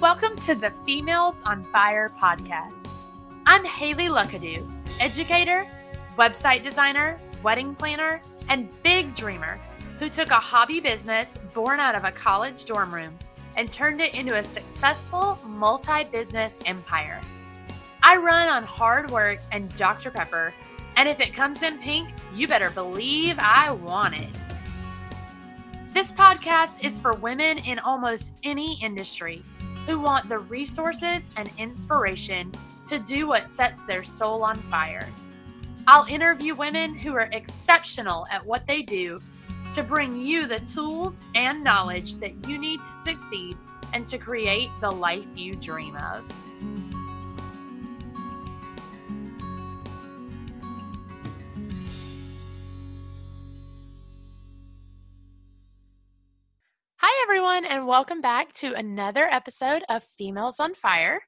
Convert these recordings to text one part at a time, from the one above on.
Welcome to the Females on Fire podcast. I'm Haley Luckadoo, educator, website designer, wedding planner, and big dreamer who took a hobby business born out of a college dorm room and turned it into a successful multi business empire. I run on hard work and Dr. Pepper, and if it comes in pink, you better believe I want it. This podcast is for women in almost any industry who want the resources and inspiration to do what sets their soul on fire. I'll interview women who are exceptional at what they do to bring you the tools and knowledge that you need to succeed and to create the life you dream of. Everyone, and welcome back to another episode of Females on Fire.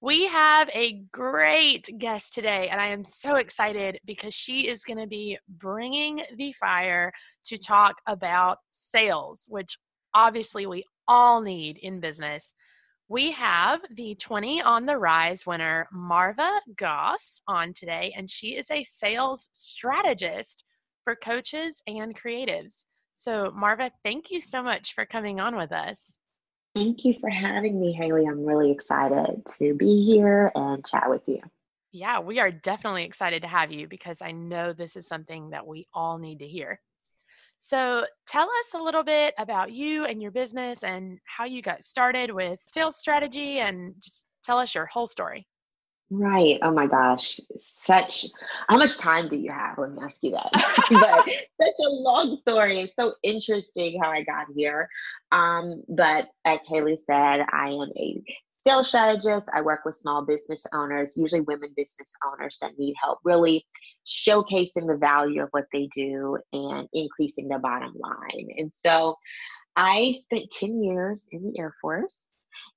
We have a great guest today, and I am so excited because she is going to be bringing the fire to talk about sales, which obviously we all need in business. We have the 20 on the Rise winner, Marva Goss, on today, and she is a sales strategist for coaches and creatives. So, Marva, thank you so much for coming on with us. Thank you for having me, Haley. I'm really excited to be here and chat with you. Yeah, we are definitely excited to have you because I know this is something that we all need to hear. So, tell us a little bit about you and your business and how you got started with sales strategy and just tell us your whole story. Right. Oh my gosh. Such, how much time do you have? Let me ask you that. but such a long story. It's so interesting how I got here. Um, but as Haley said, I am a sales strategist. I work with small business owners, usually women business owners that need help really showcasing the value of what they do and increasing their bottom line. And so I spent 10 years in the Air Force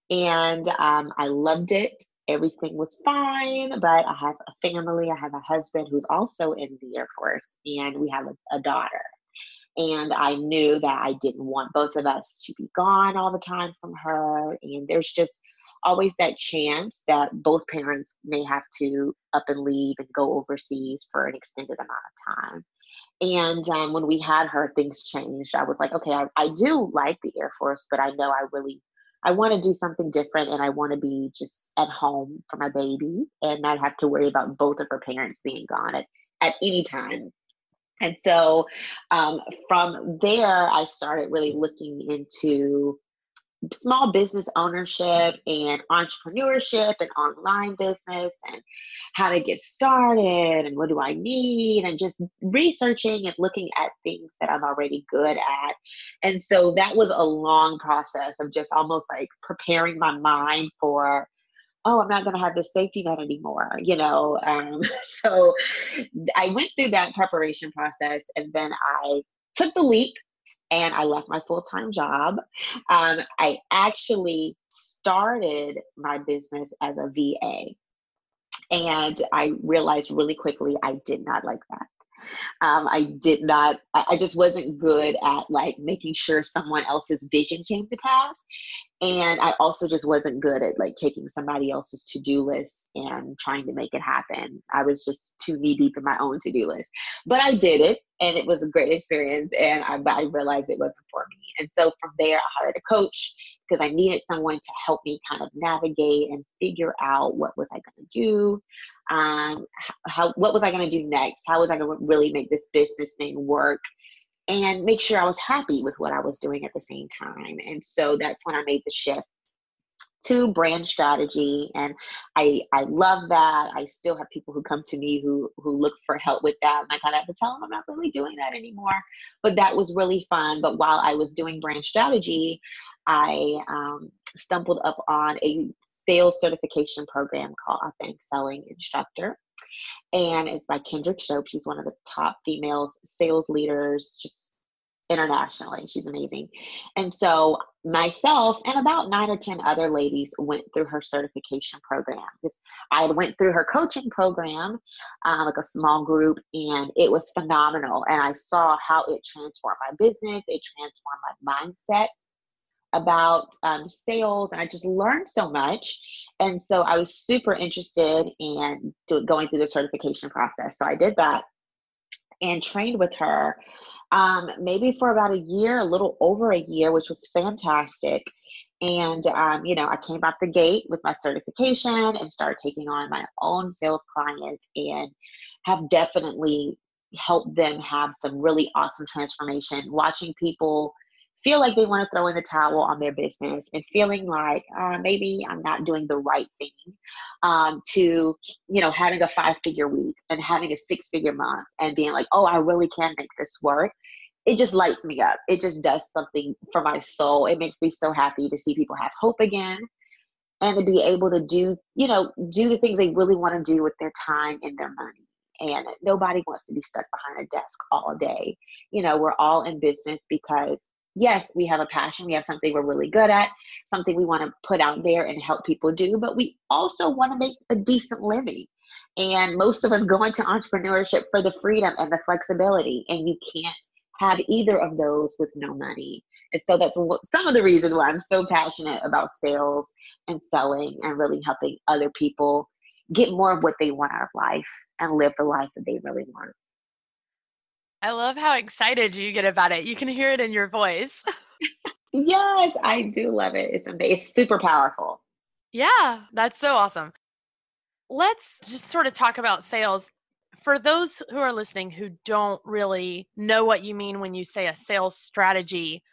and um, I loved it everything was fine, but I have a family. I have a husband who's also in the Air Force, and we have a, a daughter. And I knew that I didn't want both of us to be gone all the time from her. And there's just always that chance that both parents may have to up and leave and go overseas for an extended amount of time. And um, when we had her, things changed. I was like, okay, I, I do like the Air Force, but I know I really I want to do something different and I want to be just at home for my baby and not have to worry about both of her parents being gone at, at any time. And so um, from there, I started really looking into small business ownership and entrepreneurship and online business and how to get started and what do I need and just researching and looking at things that I'm already good at. And so that was a long process of just almost like preparing my mind for oh i'm not going to have this safety net anymore you know um, so i went through that preparation process and then i took the leap and I left my full time job. Um, I actually started my business as a VA. And I realized really quickly I did not like that. Um, I did not, I just wasn't good at like making sure someone else's vision came to pass. And I also just wasn't good at like taking somebody else's to do list and trying to make it happen. I was just too knee deep in my own to do list. But I did it and it was a great experience. And I, I realized it wasn't for me. And so from there, I hired a coach because I needed someone to help me kind of navigate and figure out what was I going to do, um, how what was I going to do next, how was I going to really make this business thing work, and make sure I was happy with what I was doing at the same time. And so that's when I made the shift to brand strategy and I I love that. I still have people who come to me who who look for help with that and I kind of have to tell them I'm not really doing that anymore. But that was really fun. But while I was doing brand strategy, I um, stumbled up on a sales certification program called Authentic Selling Instructor. And it's by Kendrick Shope. She's one of the top female sales leaders, just internationally. She's amazing. And so myself and about nine or 10 other ladies went through her certification program because I went through her coaching program, um, like a small group, and it was phenomenal. And I saw how it transformed my business, it transformed my mindset about um, sales and I just learned so much. And so I was super interested in do, going through the certification process. So I did that and trained with her um, maybe for about a year, a little over a year, which was fantastic. And, um, you know, I came out the gate with my certification and started taking on my own sales clients and have definitely helped them have some really awesome transformation. Watching people feel like they want to throw in the towel on their business and feeling like uh, maybe I'm not doing the right thing um, to, you know, having a five figure week and having a six figure month and being like, oh, I really can make this work. It just lights me up. It just does something for my soul. It makes me so happy to see people have hope again and to be able to do, you know, do the things they really want to do with their time and their money and nobody wants to be stuck behind a desk all day. You know, we're all in business because yes, we have a passion, we have something we're really good at, something we want to put out there and help people do, but we also want to make a decent living. And most of us go into entrepreneurship for the freedom and the flexibility, and you can't have either of those with no money. And so that's some of the reasons why I'm so passionate about sales and selling and really helping other people get more of what they want out of life and live the life that they really want. I love how excited you get about it. You can hear it in your voice. yes, I do love it. It's amazing. It's super powerful. Yeah, that's so awesome. Let's just sort of talk about sales. For those who are listening who don't really know what you mean when you say a sales strategy,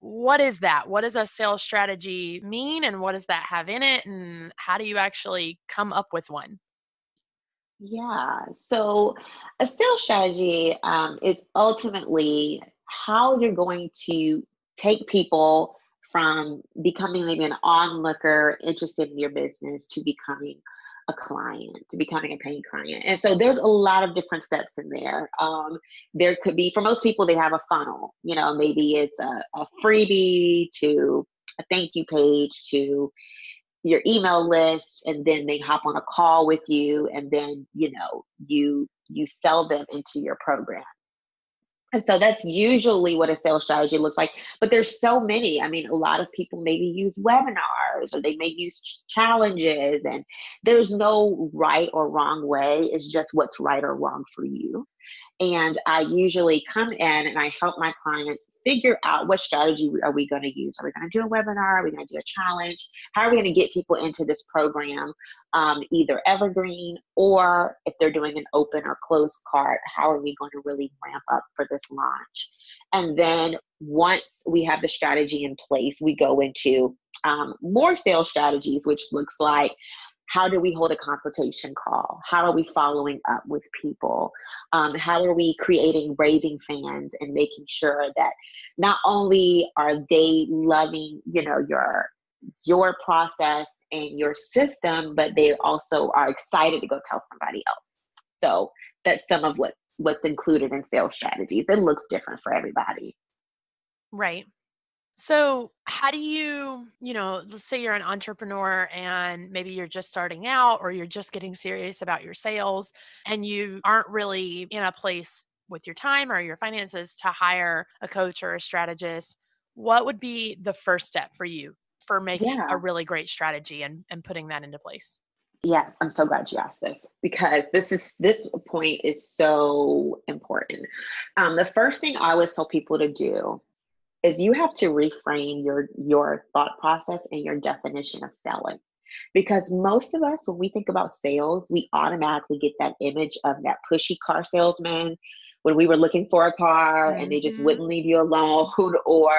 what is that? What does a sales strategy mean and what does that have in it and how do you actually come up with one? Yeah. So a sales strategy um, is ultimately how you're going to take people from becoming maybe an onlooker interested in your business to becoming a client, to becoming a paying client. And so there's a lot of different steps in there. Um, there could be, for most people, they have a funnel. You know, maybe it's a, a freebie to a thank you page to your email list and then they hop on a call with you and then you know you you sell them into your program. And so that's usually what a sales strategy looks like but there's so many. I mean a lot of people maybe use webinars or they may use challenges and there's no right or wrong way. It's just what's right or wrong for you and I usually come in and I help my clients figure out what strategy are we going to use. Are we going to do a webinar? Are we going to do a challenge? How are we going to get people into this program, um, either evergreen or if they're doing an open or closed cart, how are we going to really ramp up for this launch? And then once we have the strategy in place, we go into um, more sales strategies, which looks like how do we hold a consultation call? How are we following up with people? Um, how are we creating raving fans and making sure that not only are they loving you know your your process and your system but they also are excited to go tell somebody else. So that's some of what what's included in sales strategies. It looks different for everybody. Right so, how do you, you know, let's say you're an entrepreneur and maybe you're just starting out or you're just getting serious about your sales and you aren't really in a place with your time or your finances to hire a coach or a strategist. What would be the first step for you for making yeah. a really great strategy and, and putting that into place? Yes, I'm so glad you asked this because this is this point is so important. Um, the first thing I always tell people to do is you have to reframe your your thought process and your definition of selling because most of us when we think about sales we automatically get that image of that pushy car salesman when we were looking for a car mm-hmm. and they just mm-hmm. wouldn't leave you alone or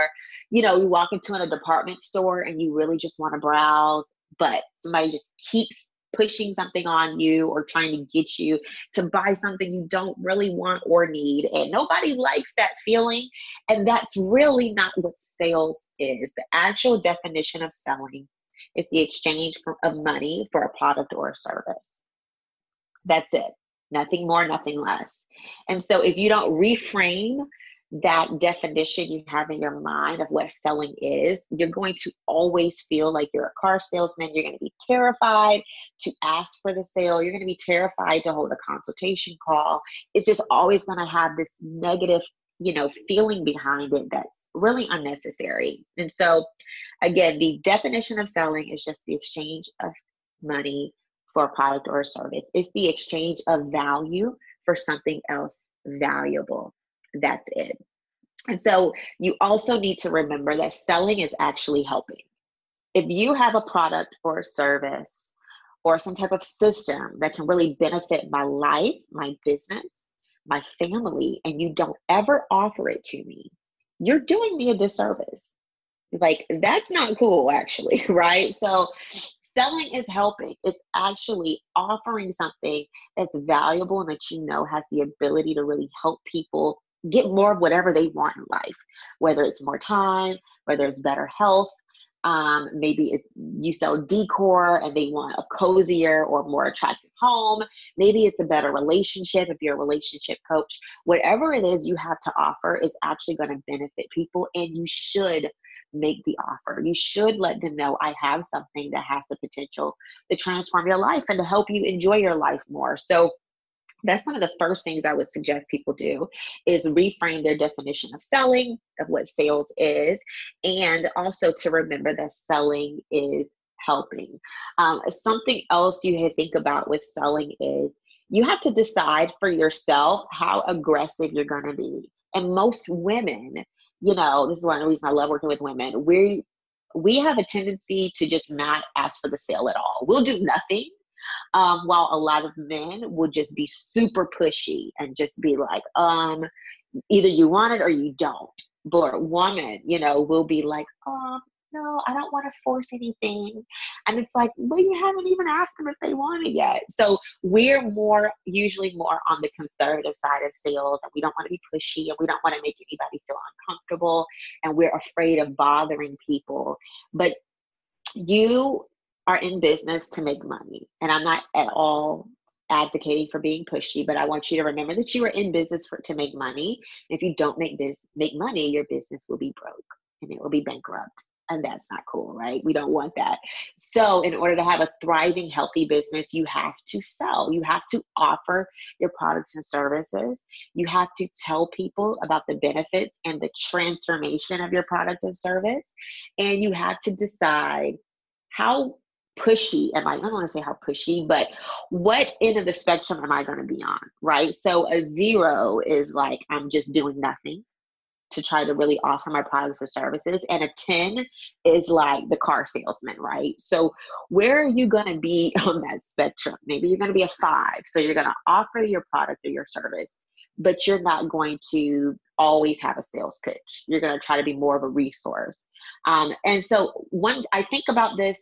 you know you walk into a department store and you really just want to browse but somebody just keeps pushing something on you or trying to get you to buy something you don't really want or need. And nobody likes that feeling. And that's really not what sales is. The actual definition of selling is the exchange of money for a product or a service. That's it. Nothing more, nothing less. And so if you don't reframe that definition you have in your mind of what selling is, you're going to always feel like you're a car salesman. You're going to be terrified to ask for the sale. You're going to be terrified to hold a consultation call. It's just always going to have this negative you know, feeling behind it that's really unnecessary. And so, again, the definition of selling is just the exchange of money for a product or a service. It's the exchange of value for something else valuable. That's it. And so you also need to remember that selling is actually helping. If you have a product or a service or some type of system that can really benefit my life, my business, my family, and you don't ever offer it to me, you're doing me a disservice. Like, that's not cool, actually, right? So, selling is helping. It's actually offering something that's valuable and that you know has the ability to really help people get more of whatever they want in life, whether it's more time, whether it's better health. Um, maybe it's you sell decor and they want a cozier or more attractive home. Maybe it's a better relationship if you're a relationship coach. Whatever it is you have to offer is actually going to benefit people, and you should make the offer. You should let them know I have something that has the potential to transform your life and to help you enjoy your life more. So that's one of the first things I would suggest people do is reframe their definition of selling, of what sales is, and also to remember that selling is helping. Um, something else you think about with selling is you have to decide for yourself how aggressive you're going to be. And most women, you know, this is one of the reasons I love working with women. We we have a tendency to just not ask for the sale at all. We'll do nothing um, while a lot of men will just be super pushy and just be like, um, either you want it or you don't. But woman, you know, will be like, um, no, I don't want to force anything. And it's like, well, you haven't even asked them if they want it yet. So we're more, usually more on the conservative side of sales, and we don't want to be pushy and we don't want to make anybody feel uncomfortable, and we're afraid of bothering people. But you are in business to make money. And I'm not at all advocating for being pushy, but I want you to remember that you are in business for to make money. If you don't make this make money, your business will be broke and it will be bankrupt. And that's not cool, right? We don't want that. So, in order to have a thriving, healthy business, you have to sell. You have to offer your products and services. You have to tell people about the benefits and the transformation of your product and service. And you have to decide how pushy am I? I don't want to say how pushy, but what end of the spectrum am I going to be on? Right. So a zero is like I'm just doing nothing to try to really offer my products or services. And a 10 is like the car salesman, right? So where are you going to be on that spectrum? Maybe you're going to be a five. So you're going to offer your product or your service, but you're not going to always have a sales pitch. You're going to try to be more of a resource. Um, and so one, I think about this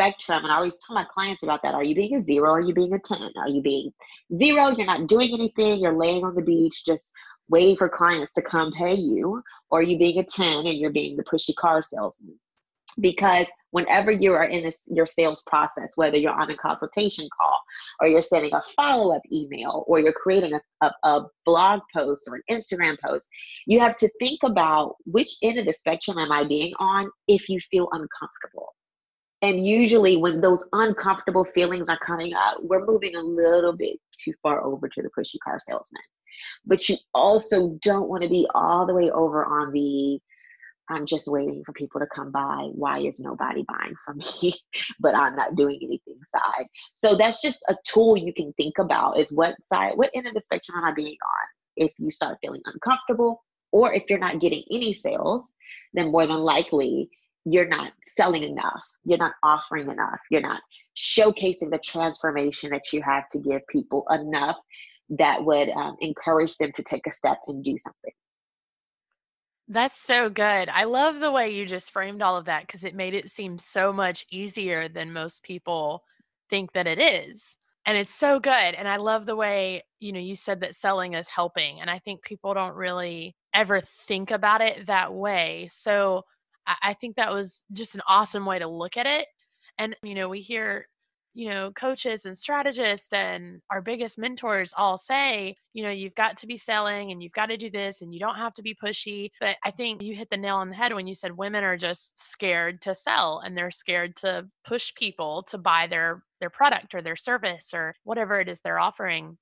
spectrum and I always tell my clients about that. Are you being a zero? Are you being a 10? Are you being zero? You're not doing anything. You're laying on the beach just waiting for clients to come pay you. Or are you being a 10 and you're being the pushy car salesman? Because whenever you are in this your sales process, whether you're on a consultation call or you're sending a follow-up email or you're creating a, a, a blog post or an Instagram post, you have to think about which end of the spectrum am I being on if you feel uncomfortable and usually, when those uncomfortable feelings are coming up, we're moving a little bit too far over to the pushy car salesman. But you also don't want to be all the way over on the I'm just waiting for people to come by. Why is nobody buying from me? but I'm not doing anything side. So that's just a tool you can think about is what side, what end of the spectrum am I being on? If you start feeling uncomfortable, or if you're not getting any sales, then more than likely you're not selling enough. You're not offering enough. You're not showcasing the transformation that you have to give people enough that would um, encourage them to take a step and do something. That's so good. I love the way you just framed all of that because it made it seem so much easier than most people think that it is. And it's so good. And I love the way, you know, you said that selling is helping. And I think people don't really ever think about it that way. So I, think that was just an awesome way to look at it. And, you know, we hear, you know, coaches and strategists and our biggest mentors all say, you know, you've got to be selling and you've got to do this and you don't have to be pushy. But I think you hit the nail on the head when you said women are just scared to sell and they're scared to push people to buy their their product or their service or whatever it is they're offering.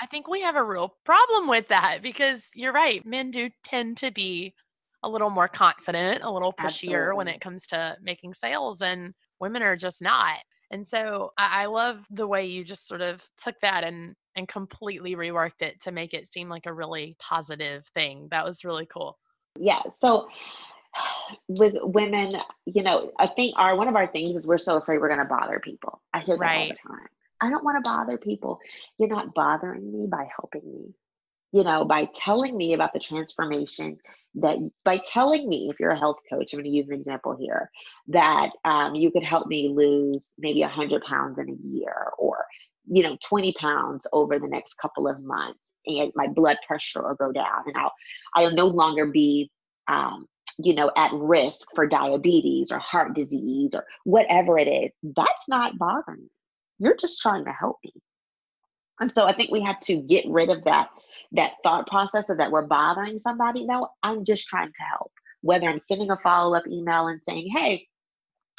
I think we have a real problem with that because you're right. Men do tend to be a little more confident, a little pushier Absolutely. when it comes to making sales, and women are just not. And so I, I love the way you just sort of took that and and completely reworked it to make it seem like a really positive thing. That was really cool. Yeah. So with women, you know, I think our one of our things is we're so afraid we're going to bother people. I hear that right. all the time. I don't want to bother people. You're not bothering me by helping me. You know, by telling me about the transformation that by telling me, if you're a health coach, I'm going to use an example here, that um, you could help me lose maybe 100 pounds in a year or, you know, 20 pounds over the next couple of months and my blood pressure will go down and I'll, I'll no longer be um, you know, at risk for diabetes or heart disease or whatever it is, that's not bothering me. You're just trying to help me. And so I think we have to get rid of that that thought process of that we're bothering somebody. No, I'm just trying to help. Whether I'm sending a follow-up email and saying, hey,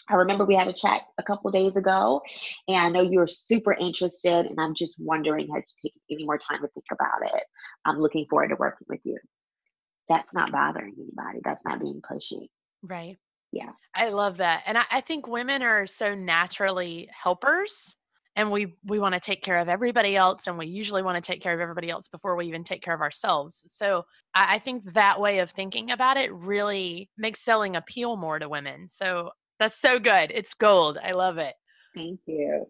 I remember we had a chat a couple days ago, and I know you're super interested, and I'm just wondering have you taken any more time to think about it? I'm looking forward to working with you that's not bothering anybody. That's not being pushy. Right. Yeah. I love that. And I, I think women are so naturally helpers and we we want to take care of everybody else and we usually want to take care of everybody else before we even take care of ourselves. So I, I, think that way of thinking about it really makes selling appeal more to women. So that's so good. It's gold. I love it. Thank you.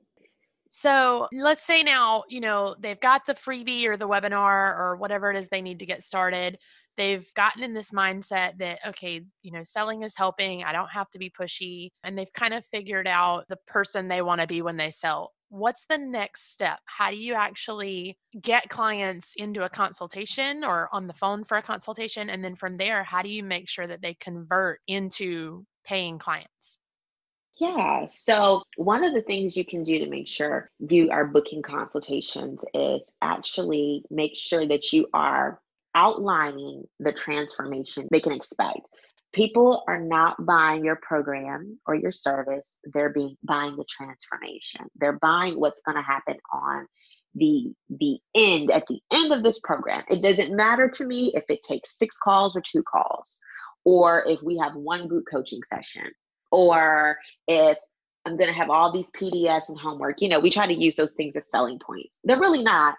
So let's say now you know they've got the freebie or the webinar or whatever it is they need to get started. They've gotten in this mindset that okay you know selling is helping. I don't have to be pushy. And they've kind of figured out the person they want to be when they sell what's the next step how do you actually get clients into a consultation or on the phone for a consultation and then from there how do you make sure that they convert into paying clients yeah. So, one of the things you can do to make sure you are booking consultations is actually make sure that you are outlining the transformation they can expect. People are not buying your program or your service, they're being buying the transformation. They're buying what's going to happen on the the end at the end of this program. It doesn't matter to me if it takes 6 calls or 2 calls or if we have one group coaching session or if I'm going to have all these PDFs and homework. You know, we try to use those things as selling points. They're really not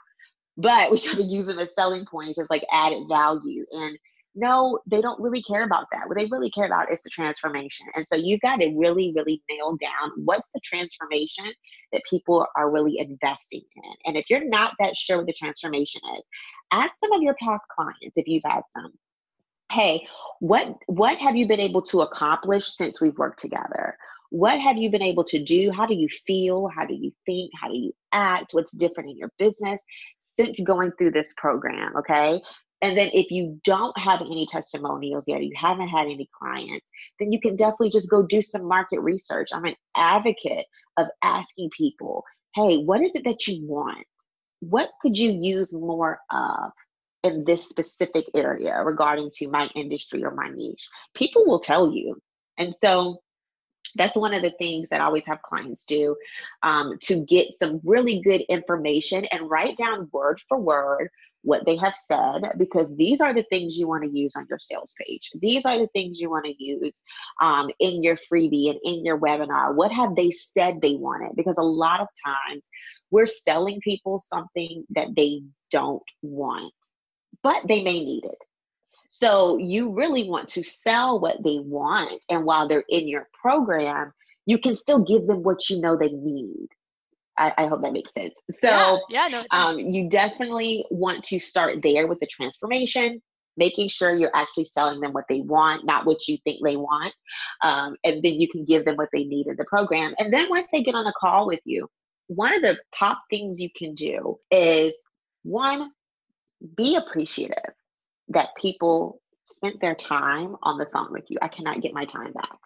but we try to use them as selling points as like added value and no they don't really care about that what they really care about is the transformation and so you've got to really really nail down what's the transformation that people are really investing in and if you're not that sure what the transformation is ask some of your past clients if you've had some hey what what have you been able to accomplish since we've worked together what have you been able to do? How do you feel? How do you think? How do you act? What's different in your business since going through this program? Okay. And then if you don't have any testimonials yet, you haven't had any clients, then you can definitely just go do some market research. I'm an advocate of asking people, hey, what is it that you want? What could you use more of? in this specific area regarding to my industry or my niche people will tell you and so that's one of the things that I always have clients do um, to get some really good information and write down word for word what they have said because these are the things you want to use on your sales page. These are the things you want to use um, in your freebie and in your webinar. What have they said they wanted? Because a lot of times we're selling people something that they don't want, but they may need it. So you really want to sell what they want. And while they're in your program, you can still give them what you know they need. I, I hope that makes sense. So yeah, yeah no, um, you definitely want to start there with the transformation, making sure you're actually selling them what they want, not what you think they want. Um, and then you can give them what they need in the program. And then once they get on a call with you, one of the top things you can do is one, be appreciative that people spent their time on the phone with you. I cannot get my time back.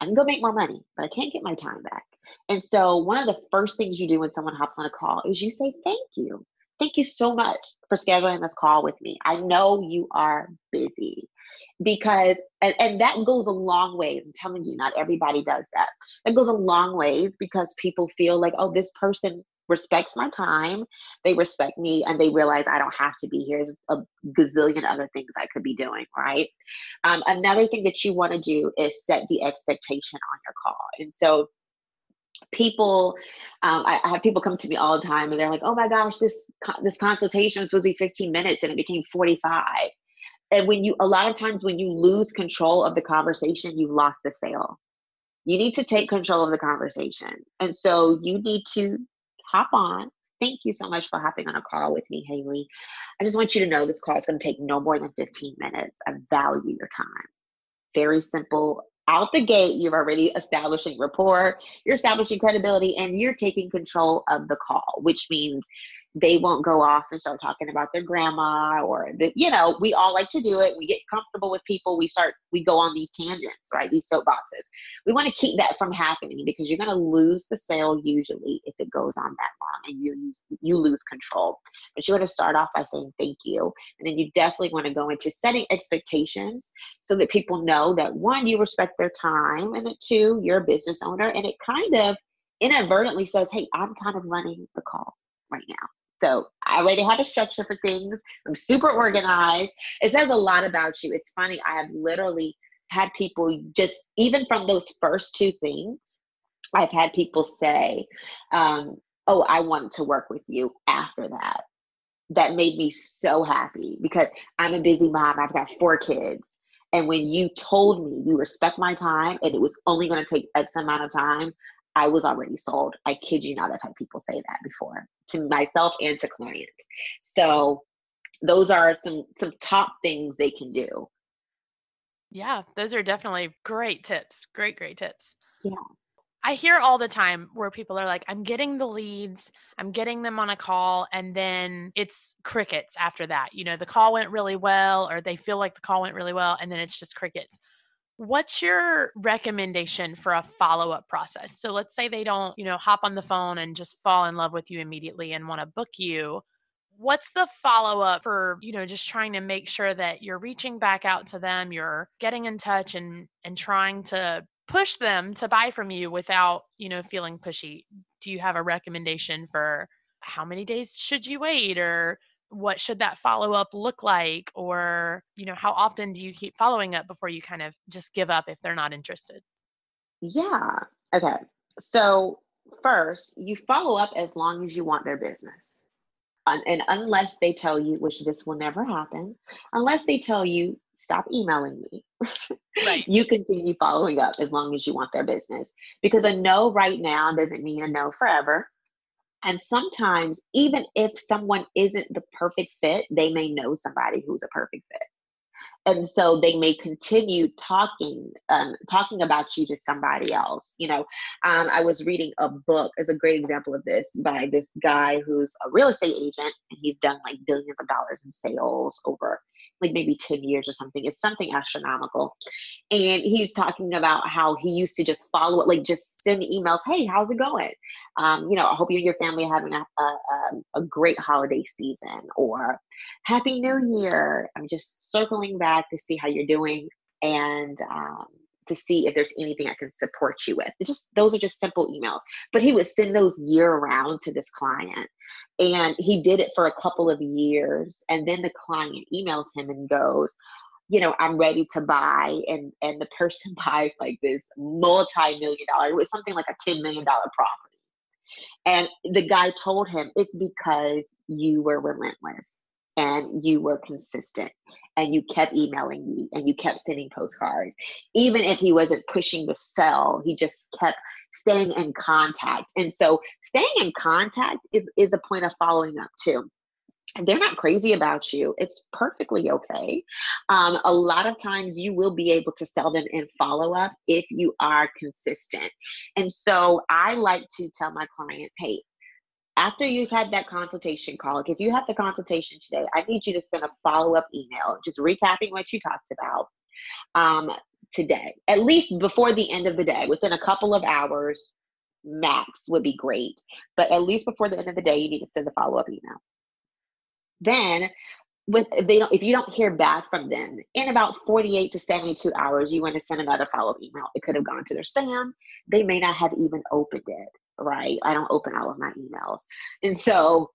I can go make more money, but I can't get my time back. And so, one of the first things you do when someone hops on a call is you say, Thank you. Thank you so much for scheduling this call with me. I know you are busy because, and, and that goes a long ways. I'm telling you, not everybody does that. It goes a long ways because people feel like, oh, this person respects my time, they respect me, and they realize I don't have to be here. There's a gazillion other things I could be doing, right? Um, another thing that you want to do is set the expectation on your call. And so people um, I, I, have people come to me all the time and they're like oh my gosh this this consultation was supposed to be 15 minutes and it became 45 and when you a lot of times when you lose control of the conversation you've lost the sale you need to take control of the conversation and so you need to hop on. Thank you so much for hopping on a call with me, Haley. I just want you to know this call is going to take no more than 15 minutes. I value your time. Very simple. Out the gate, you're already establishing rapport, you're establishing credibility, and you're taking control of the call, which means they won't go off and start talking about their grandma or the, you know, we all like to do it. We get comfortable with people. We start, we go on these tangents, right? These soapboxes. We want to keep that from happening because you're going to lose the sale usually if it goes on that long and you you lose control. But you want to start off by saying thank you. And then you definitely want to go into setting expectations so that people know that one, you respect their time and that two, you're a business owner. And it kind of inadvertently says, hey, I'm kind of running the call right now. So I already have a structure for things. I'm super organized. It says a lot about you. It's funny. I have literally had people just, even from those first two things, I've had people say, um, Oh, I want to work with you after that. That made me so happy because I'm a busy mom. I've got four kids. And when you told me you respect my time and it was only going to take X amount of time, I was already sold. I kid you not, I've had people say that before to myself and to clients. So those are some some top things they can do. Yeah, those are definitely great tips. Great, great tips. Yeah. I hear all the time where people are like, I'm getting the leads, I'm getting them on a call, and then it's crickets after that. You know, the call went really well, or they feel like the call went really well, and then it's just crickets. What's your recommendation for a follow up process? So let's say they don't, you know, hop on the phone and just fall in love with you immediately and want to book you. What's the follow up for, you know, just trying to make sure that you're reaching back out to them, you're getting in touch and and trying to push them to buy from you without, you know, feeling pushy? Do you have a recommendation for how many days should you wait or what should that follow up look like? Or you know how often do you keep following up before you kind of just give up if they're not interested? Yeah okay so first you follow up as long as you want their business and unless they tell you which this will never happen unless they tell you stop emailing me right. you continue following up as long as you want their business because a no right now doesn't mean a no forever and sometimes, even if someone isn't the perfect fit, they may know somebody who's a perfect fit. And so they may continue talking, um, talking about you to somebody else. You know, um, I was reading a book as a great example of this by this guy who's a real estate agent, and he's done like billions of dollars in sales over like maybe 10 years or something. It's something astronomical. And he's talking about how he used to just follow it, like just send emails, hey, how's it going? Um, you know, I hope you and your family are having a, a, a great holiday season or Happy New Year. I'm just circling back to see how you're doing and um, to see if there's anything I can support you with. just those are just simple emails. But he would send those year round to this client. And he did it for a couple of years. And then the client emails him and goes, you know, I'm ready to buy. And and the person buys like this multi-million dollar, it was something like a $10 million property. And the guy told him it's because you were relentless and you were consistent and you kept emailing me and you kept sending postcards. Even if he wasn't pushing the sell, he just kept staying in contact. And so staying in contact is, is a point of following up too. They're not crazy about you. It's perfectly okay. Um, a lot of times you will be able to sell them in follow up if you are consistent. And so I like to tell my clients, hey, after you've had that consultation call, like if you have the consultation today, I need you to send a follow up email, just recapping what you talked about um, today, at least before the end of the day, within a couple of hours max would be great. But at least before the end of the day, you need to send a follow up email. Then with if they don't if you don't hear back from them in about 48 to 72 hours you want to send another follow-up email it could have gone to their spam they may not have even opened it right? I don't open all of my emails. And so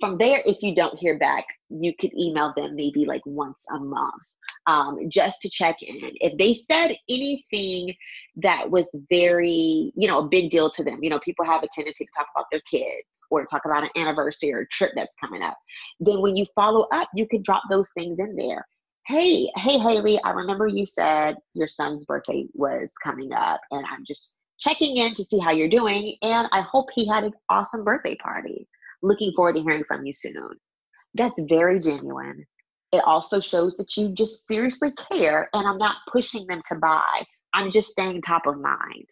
from there, if you don't hear back, you could email them maybe like once a month um, just to check in. If they said anything that was very, you know, a big deal to them, you know, people have a tendency to talk about their kids or talk about an anniversary or trip that's coming up. Then when you follow up, you can drop those things in there. Hey, hey, Haley, I remember you said your son's birthday was coming up, and I'm just checking in to see how you're doing. And I hope he had an awesome birthday party. Looking forward to hearing from you soon. That's very genuine. It also shows that you just seriously care and I'm not pushing them to buy. I'm just staying top of mind.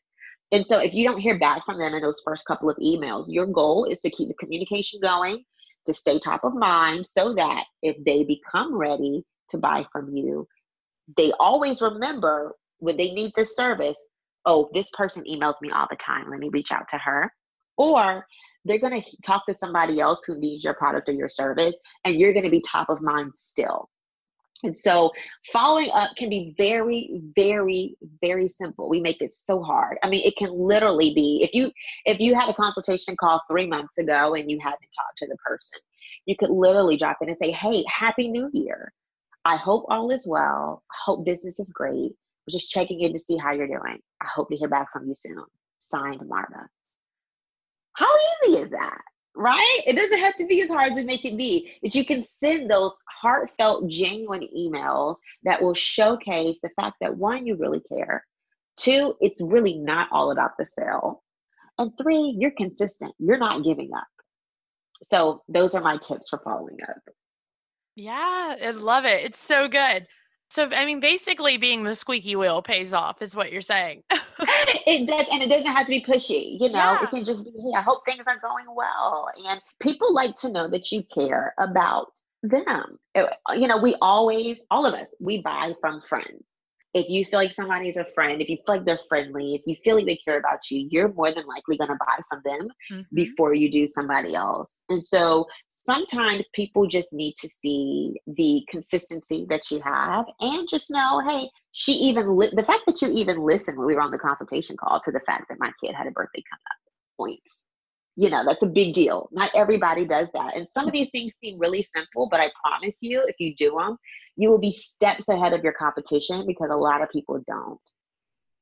And so if you don't hear back from them in those first couple of emails, your goal is to keep the communication going, to stay top of mind so that if they become ready to buy from you, they always remember when they need this service, oh, this person emails me all the time. Let me reach out to her. Or they're going to talk to somebody else who needs your product or your service, and you're going to be top of mind still. And so following up can be very, very, very simple. We make it so hard. I mean, it can literally be if you if you had a consultation call three months ago and you hadn't talked to the person, you could literally drop in and say, Hey, happy new year. I hope all is well. hope business is great. We're just checking in to see how you're doing. I hope to hear back from you soon. Signed Marva. How easy is that? Right? It doesn't have to be as hard as it make it be. But you can send those heartfelt, genuine emails that will showcase the fact that one, you really care. Two, it's really not all about the sale. And three, you're consistent. You're not giving up. So those are my tips for following up. Yeah, I love it. It's so good. So, I mean, basically, being the squeaky wheel pays off, is what you're saying. it does, and it doesn't have to be pushy. You know, yeah. it can just be, hey, I hope things are going well. And people like to know that you care about them. You know, we always, all of us, we buy from friends if you feel like somebody is a friend, if you feel like they're friendly, if you feel like they care about you, you're more than likely going to buy from them mm-hmm. before you do somebody else. And so sometimes people just need to see the consistency that you have and just know, hey, she even li- the fact that you even listened when we were on the consultation call to the fact that my kid had a birthday coming up points you know that's a big deal not everybody does that and some of these things seem really simple but i promise you if you do them you will be steps ahead of your competition because a lot of people don't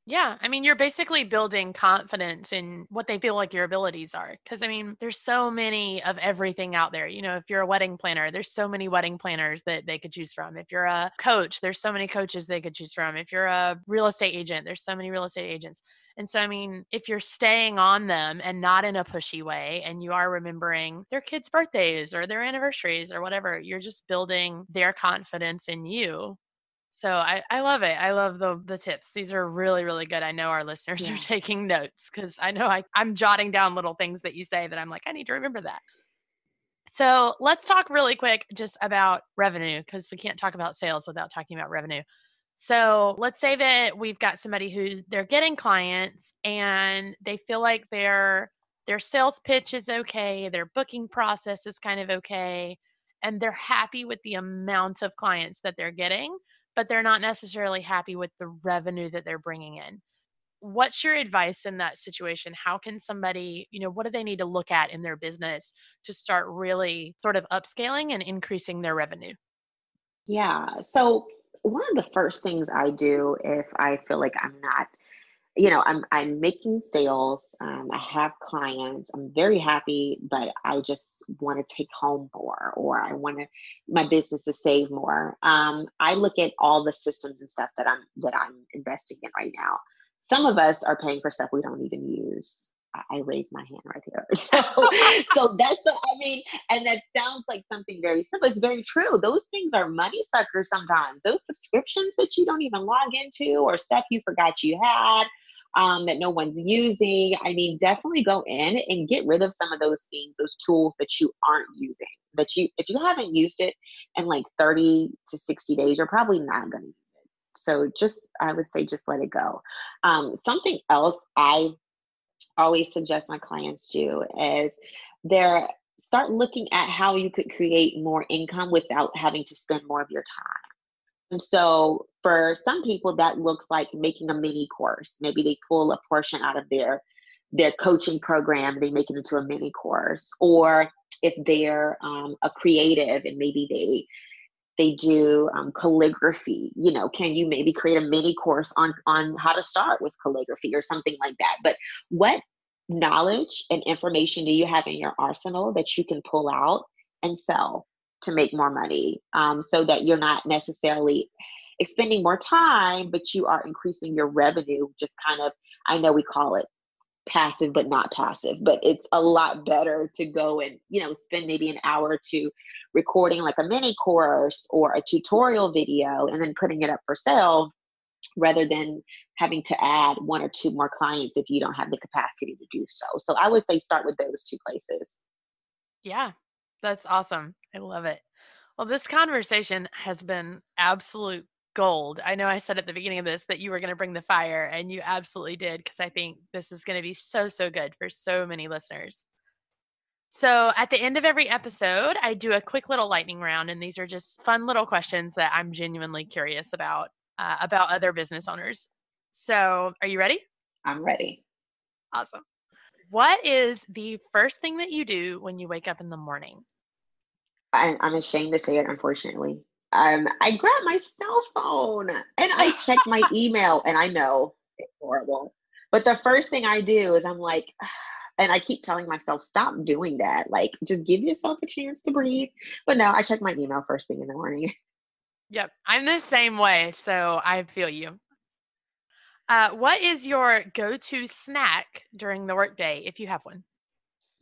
yeah, I mean, you're basically building confidence in what they feel like your abilities are. Because, I mean, there's so many of everything out there. You know, if you're a wedding planner, there's so many wedding planners that they could choose from. If you're a coach, there's so many coaches they could choose from. If you're a real estate agent, there's so many real estate agents. And so, I mean, if you're staying on them and not in a pushy way, and you are remembering their kids' birthdays or their anniversaries or whatever, you're just building their confidence in you so I, I love it. I love the the tips. These are really, really good. I know our listeners yeah. are taking notes because I know I, I'm jotting down little things that you say that I'm like, I need to remember that. So let's talk really quick just about revenue because we can't talk about sales without talking about revenue. So let's say that we've got somebody who they're getting clients and they feel like their their sales pitch is okay, their booking process is kind of okay, and they're happy with the amount of clients that they're getting but they're not necessarily happy with the revenue that they're bringing in. What's your advice in that situation? How can somebody, you know, what do they need to look at in their business to start really sort of upscaling and increasing their revenue? Yeah. So, one of the first things I do if I feel like I'm not you know i'm i'm making sales um, i have clients i'm very happy but i just want to take home more or i want to my business to save more. Um, i look at all the systems and stuff that i'm that i'm investing in right now. Some of us are paying for stuff we don't even use I raise my hand right here. So, so that's the, I mean, and that sounds like something very simple. It's very true. Those things are money suckers sometimes. Those subscriptions that you don't even log into or stuff you forgot you had um, that no one's using. I mean, definitely go in and get rid of some of those things, those tools that you aren't using. That you, if you haven't used it in like 30 to 60 days, you're probably not going to use it. So just, I would say, just let it go. Um, something else I always suggest my clients do is there start looking at how you could create more income without having to spend more of your time. And so for some people, that looks like making a mini course. Maybe they pull a portion out of their their coaching program, they make it into a mini course. Or if they're um, a creative and maybe they they do um, calligraphy you know can you maybe create a mini course on on how to start with calligraphy or something like that? But what knowledge and information do you have in your arsenal that you can pull out and sell to make more money? Um, so that you're not necessarily expending more time but you are increasing your revenue just kind of i know we call it passive but not passive but it's a lot better to go and you know spend maybe an hour or two recording like a mini course or a tutorial video and then putting it up for sale rather than having to add one or two more clients if you don't have the capacity to do so. So i would say start with those two places. Yeah. That's awesome. I love it. Well this conversation has been absolute gold. I know I said at the beginning of this that you were going to bring the fire, and you absolutely did because I think this is going to be so, so good for so many listeners. So, at the end of every episode, I do a quick little lightning round, and these are just fun little questions that I'm genuinely curious about uh, about other business owners. So, are you ready? I'm ready. Awesome. What is the first thing that you do when you wake up in the morning? I, I'm ashamed to say it, unfortunately um, I grab my cell phone and I check my email, and I know it's horrible. But the first thing I do is I'm like, and I keep telling myself, stop doing that. Like, just give yourself a chance to breathe. But no, I check my email first thing in the morning. Yep, I'm the same way. So I feel you. Uh, what is your go-to snack during the workday, if you have one?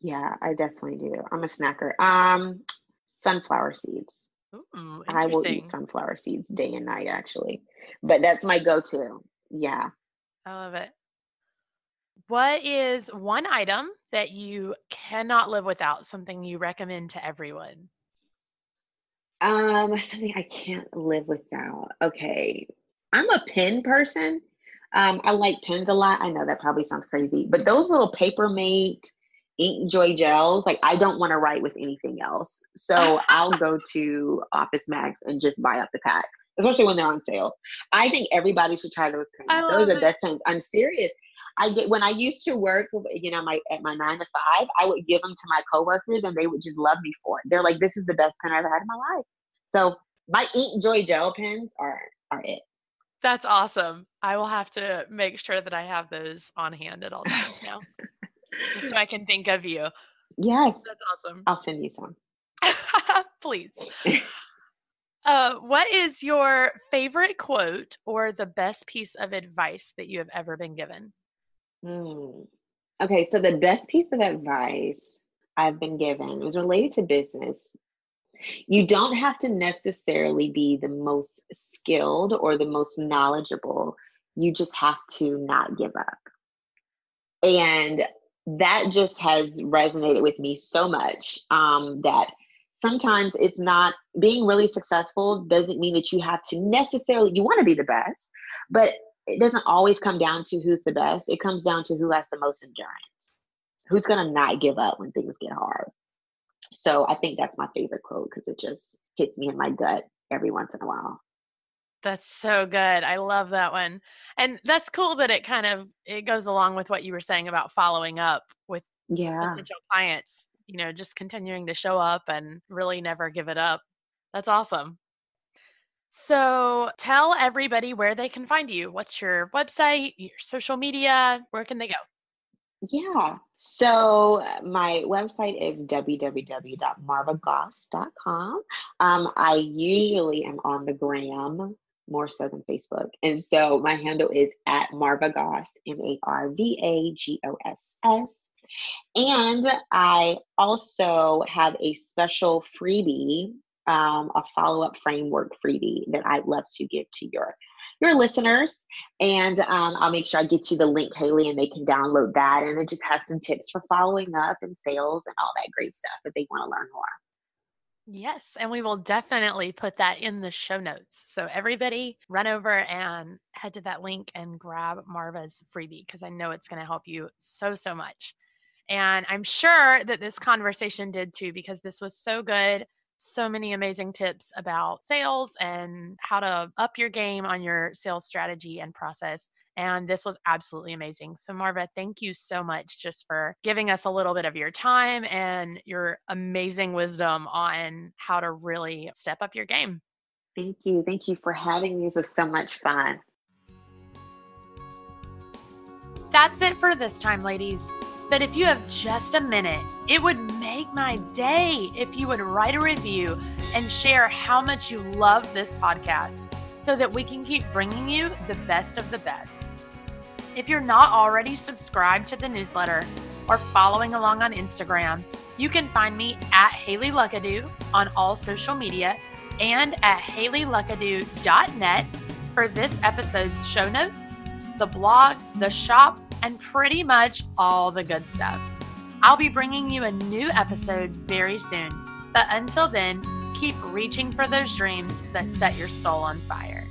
Yeah, I definitely do. I'm a snacker. Um, sunflower seeds. Ooh, I will eat sunflower seeds day and night, actually. But that's my go to. Yeah. I love it. What is one item that you cannot live without? Something you recommend to everyone? Um, something I can't live without. Okay. I'm a pen person. Um, I like pens a lot. I know that probably sounds crazy, but those little paper mate Inkjoy gels, like I don't want to write with anything else. So I'll go to Office Max and just buy up the pack, especially when they're on sale. I think everybody should try those pens. Those are the best pens. I'm serious. I get when I used to work, you know, my at my nine to five, I would give them to my coworkers, and they would just love me for it. They're like, "This is the best pen I've ever had in my life." So my Inkjoy gel pens are are it. That's awesome. I will have to make sure that I have those on hand at all times now just so I can think of you. Yes. That's awesome. I'll send you some. Please. Uh, what is your favorite quote or the best piece of advice that you have ever been given? Mm. Okay, so the best piece of advice I've been given was related to business. You don't have to necessarily be the most skilled or the most knowledgeable. You just have to not give up. And that just has resonated with me so much um, that sometimes it's not being really successful doesn't mean that you have to necessarily you want to be the best but it doesn't always come down to who's the best. It comes down to who has the most endurance. Who's going to not give up when things get hard. So i think that's my favorite quote because it just hits me in my gut every once in a while that's so good. I love that one. And that's cool that it kind of it goes along with what you were saying about following up with yeah. potential clients, you know, just continuing to show up and really never give it up. That's awesome. So, tell everybody where they can find you. What's your website, your social media? Where can they go? Yeah. So my website is www.marvagoss.com. Um, I usually am on the gram more so than Facebook. And so my handle is at Marva Goss, M A R V A G O S S. And I also have a special freebie, um, a follow up framework freebie that I'd love to give to your your listeners. And um, I'll make sure I get you the link, Haley, and they can download that. And it just has some tips for following up and sales and all that great stuff if they want to learn more. Yes, and we will definitely put that in the show notes. So everybody run over and head to that link and grab Marva's freebie because I know it's going to help you so, so much. And I'm sure that this conversation did too because this was so good, so many amazing tips about sales and how to up your game on your sales strategy and process. And this was absolutely amazing. So, Marva, thank you so much just for giving us a little bit of your time and your amazing wisdom on how to really step up your game. Thank you. Thank you for having me. This was so much fun. That's it for this time, ladies. But if you have just a minute, it would make my day if you would write a review and share how much you love this podcast so that we can keep bringing you the best of the best. If you're not already subscribed to the newsletter or following along on Instagram, you can find me at Haley Luckadoo on all social media and at haleyluckadoo.net for this episode's show notes, the blog, the shop, and pretty much all the good stuff. I'll be bringing you a new episode very soon, but until then, keep reaching for those dreams that set your soul on fire.